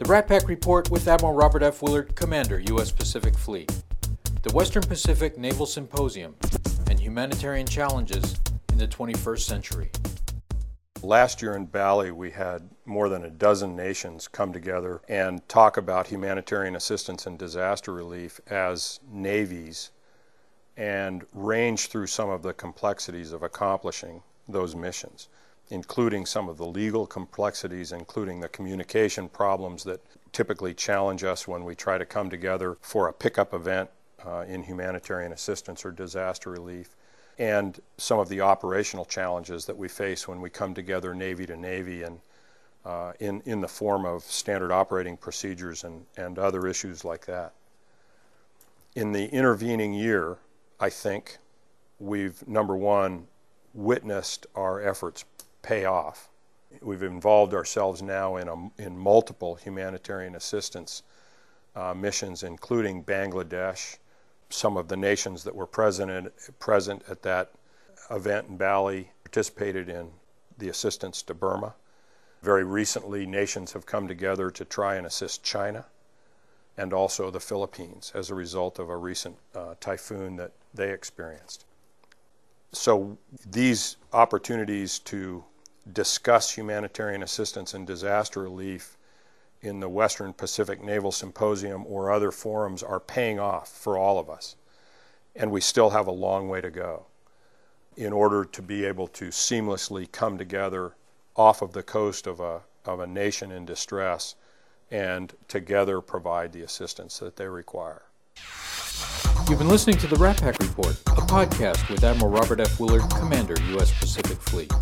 The RAT-PAC Report with Admiral Robert F. Willard, Commander, U.S. Pacific Fleet. The Western Pacific Naval Symposium and Humanitarian Challenges in the 21st Century. Last year in Bali, we had more than a dozen nations come together and talk about humanitarian assistance and disaster relief as navies and range through some of the complexities of accomplishing those missions including some of the legal complexities, including the communication problems that typically challenge us when we try to come together for a pickup event uh, in humanitarian assistance or disaster relief, and some of the operational challenges that we face when we come together Navy to Navy and uh, in, in the form of standard operating procedures and, and other issues like that. In the intervening year, I think we've, number one, witnessed our efforts pay off. We've involved ourselves now in, a, in multiple humanitarian assistance uh, missions, including Bangladesh, some of the nations that were present, present at that event in Bali participated in the assistance to Burma. Very recently, nations have come together to try and assist China and also the Philippines as a result of a recent uh, typhoon that they experienced. So, these opportunities to discuss humanitarian assistance and disaster relief in the Western Pacific Naval Symposium or other forums are paying off for all of us. And we still have a long way to go in order to be able to seamlessly come together off of the coast of a, of a nation in distress and together provide the assistance that they require. You've been listening to the RAT-PAC Report, a podcast with Admiral Robert F. Willard, Commander, U.S. Pacific Fleet.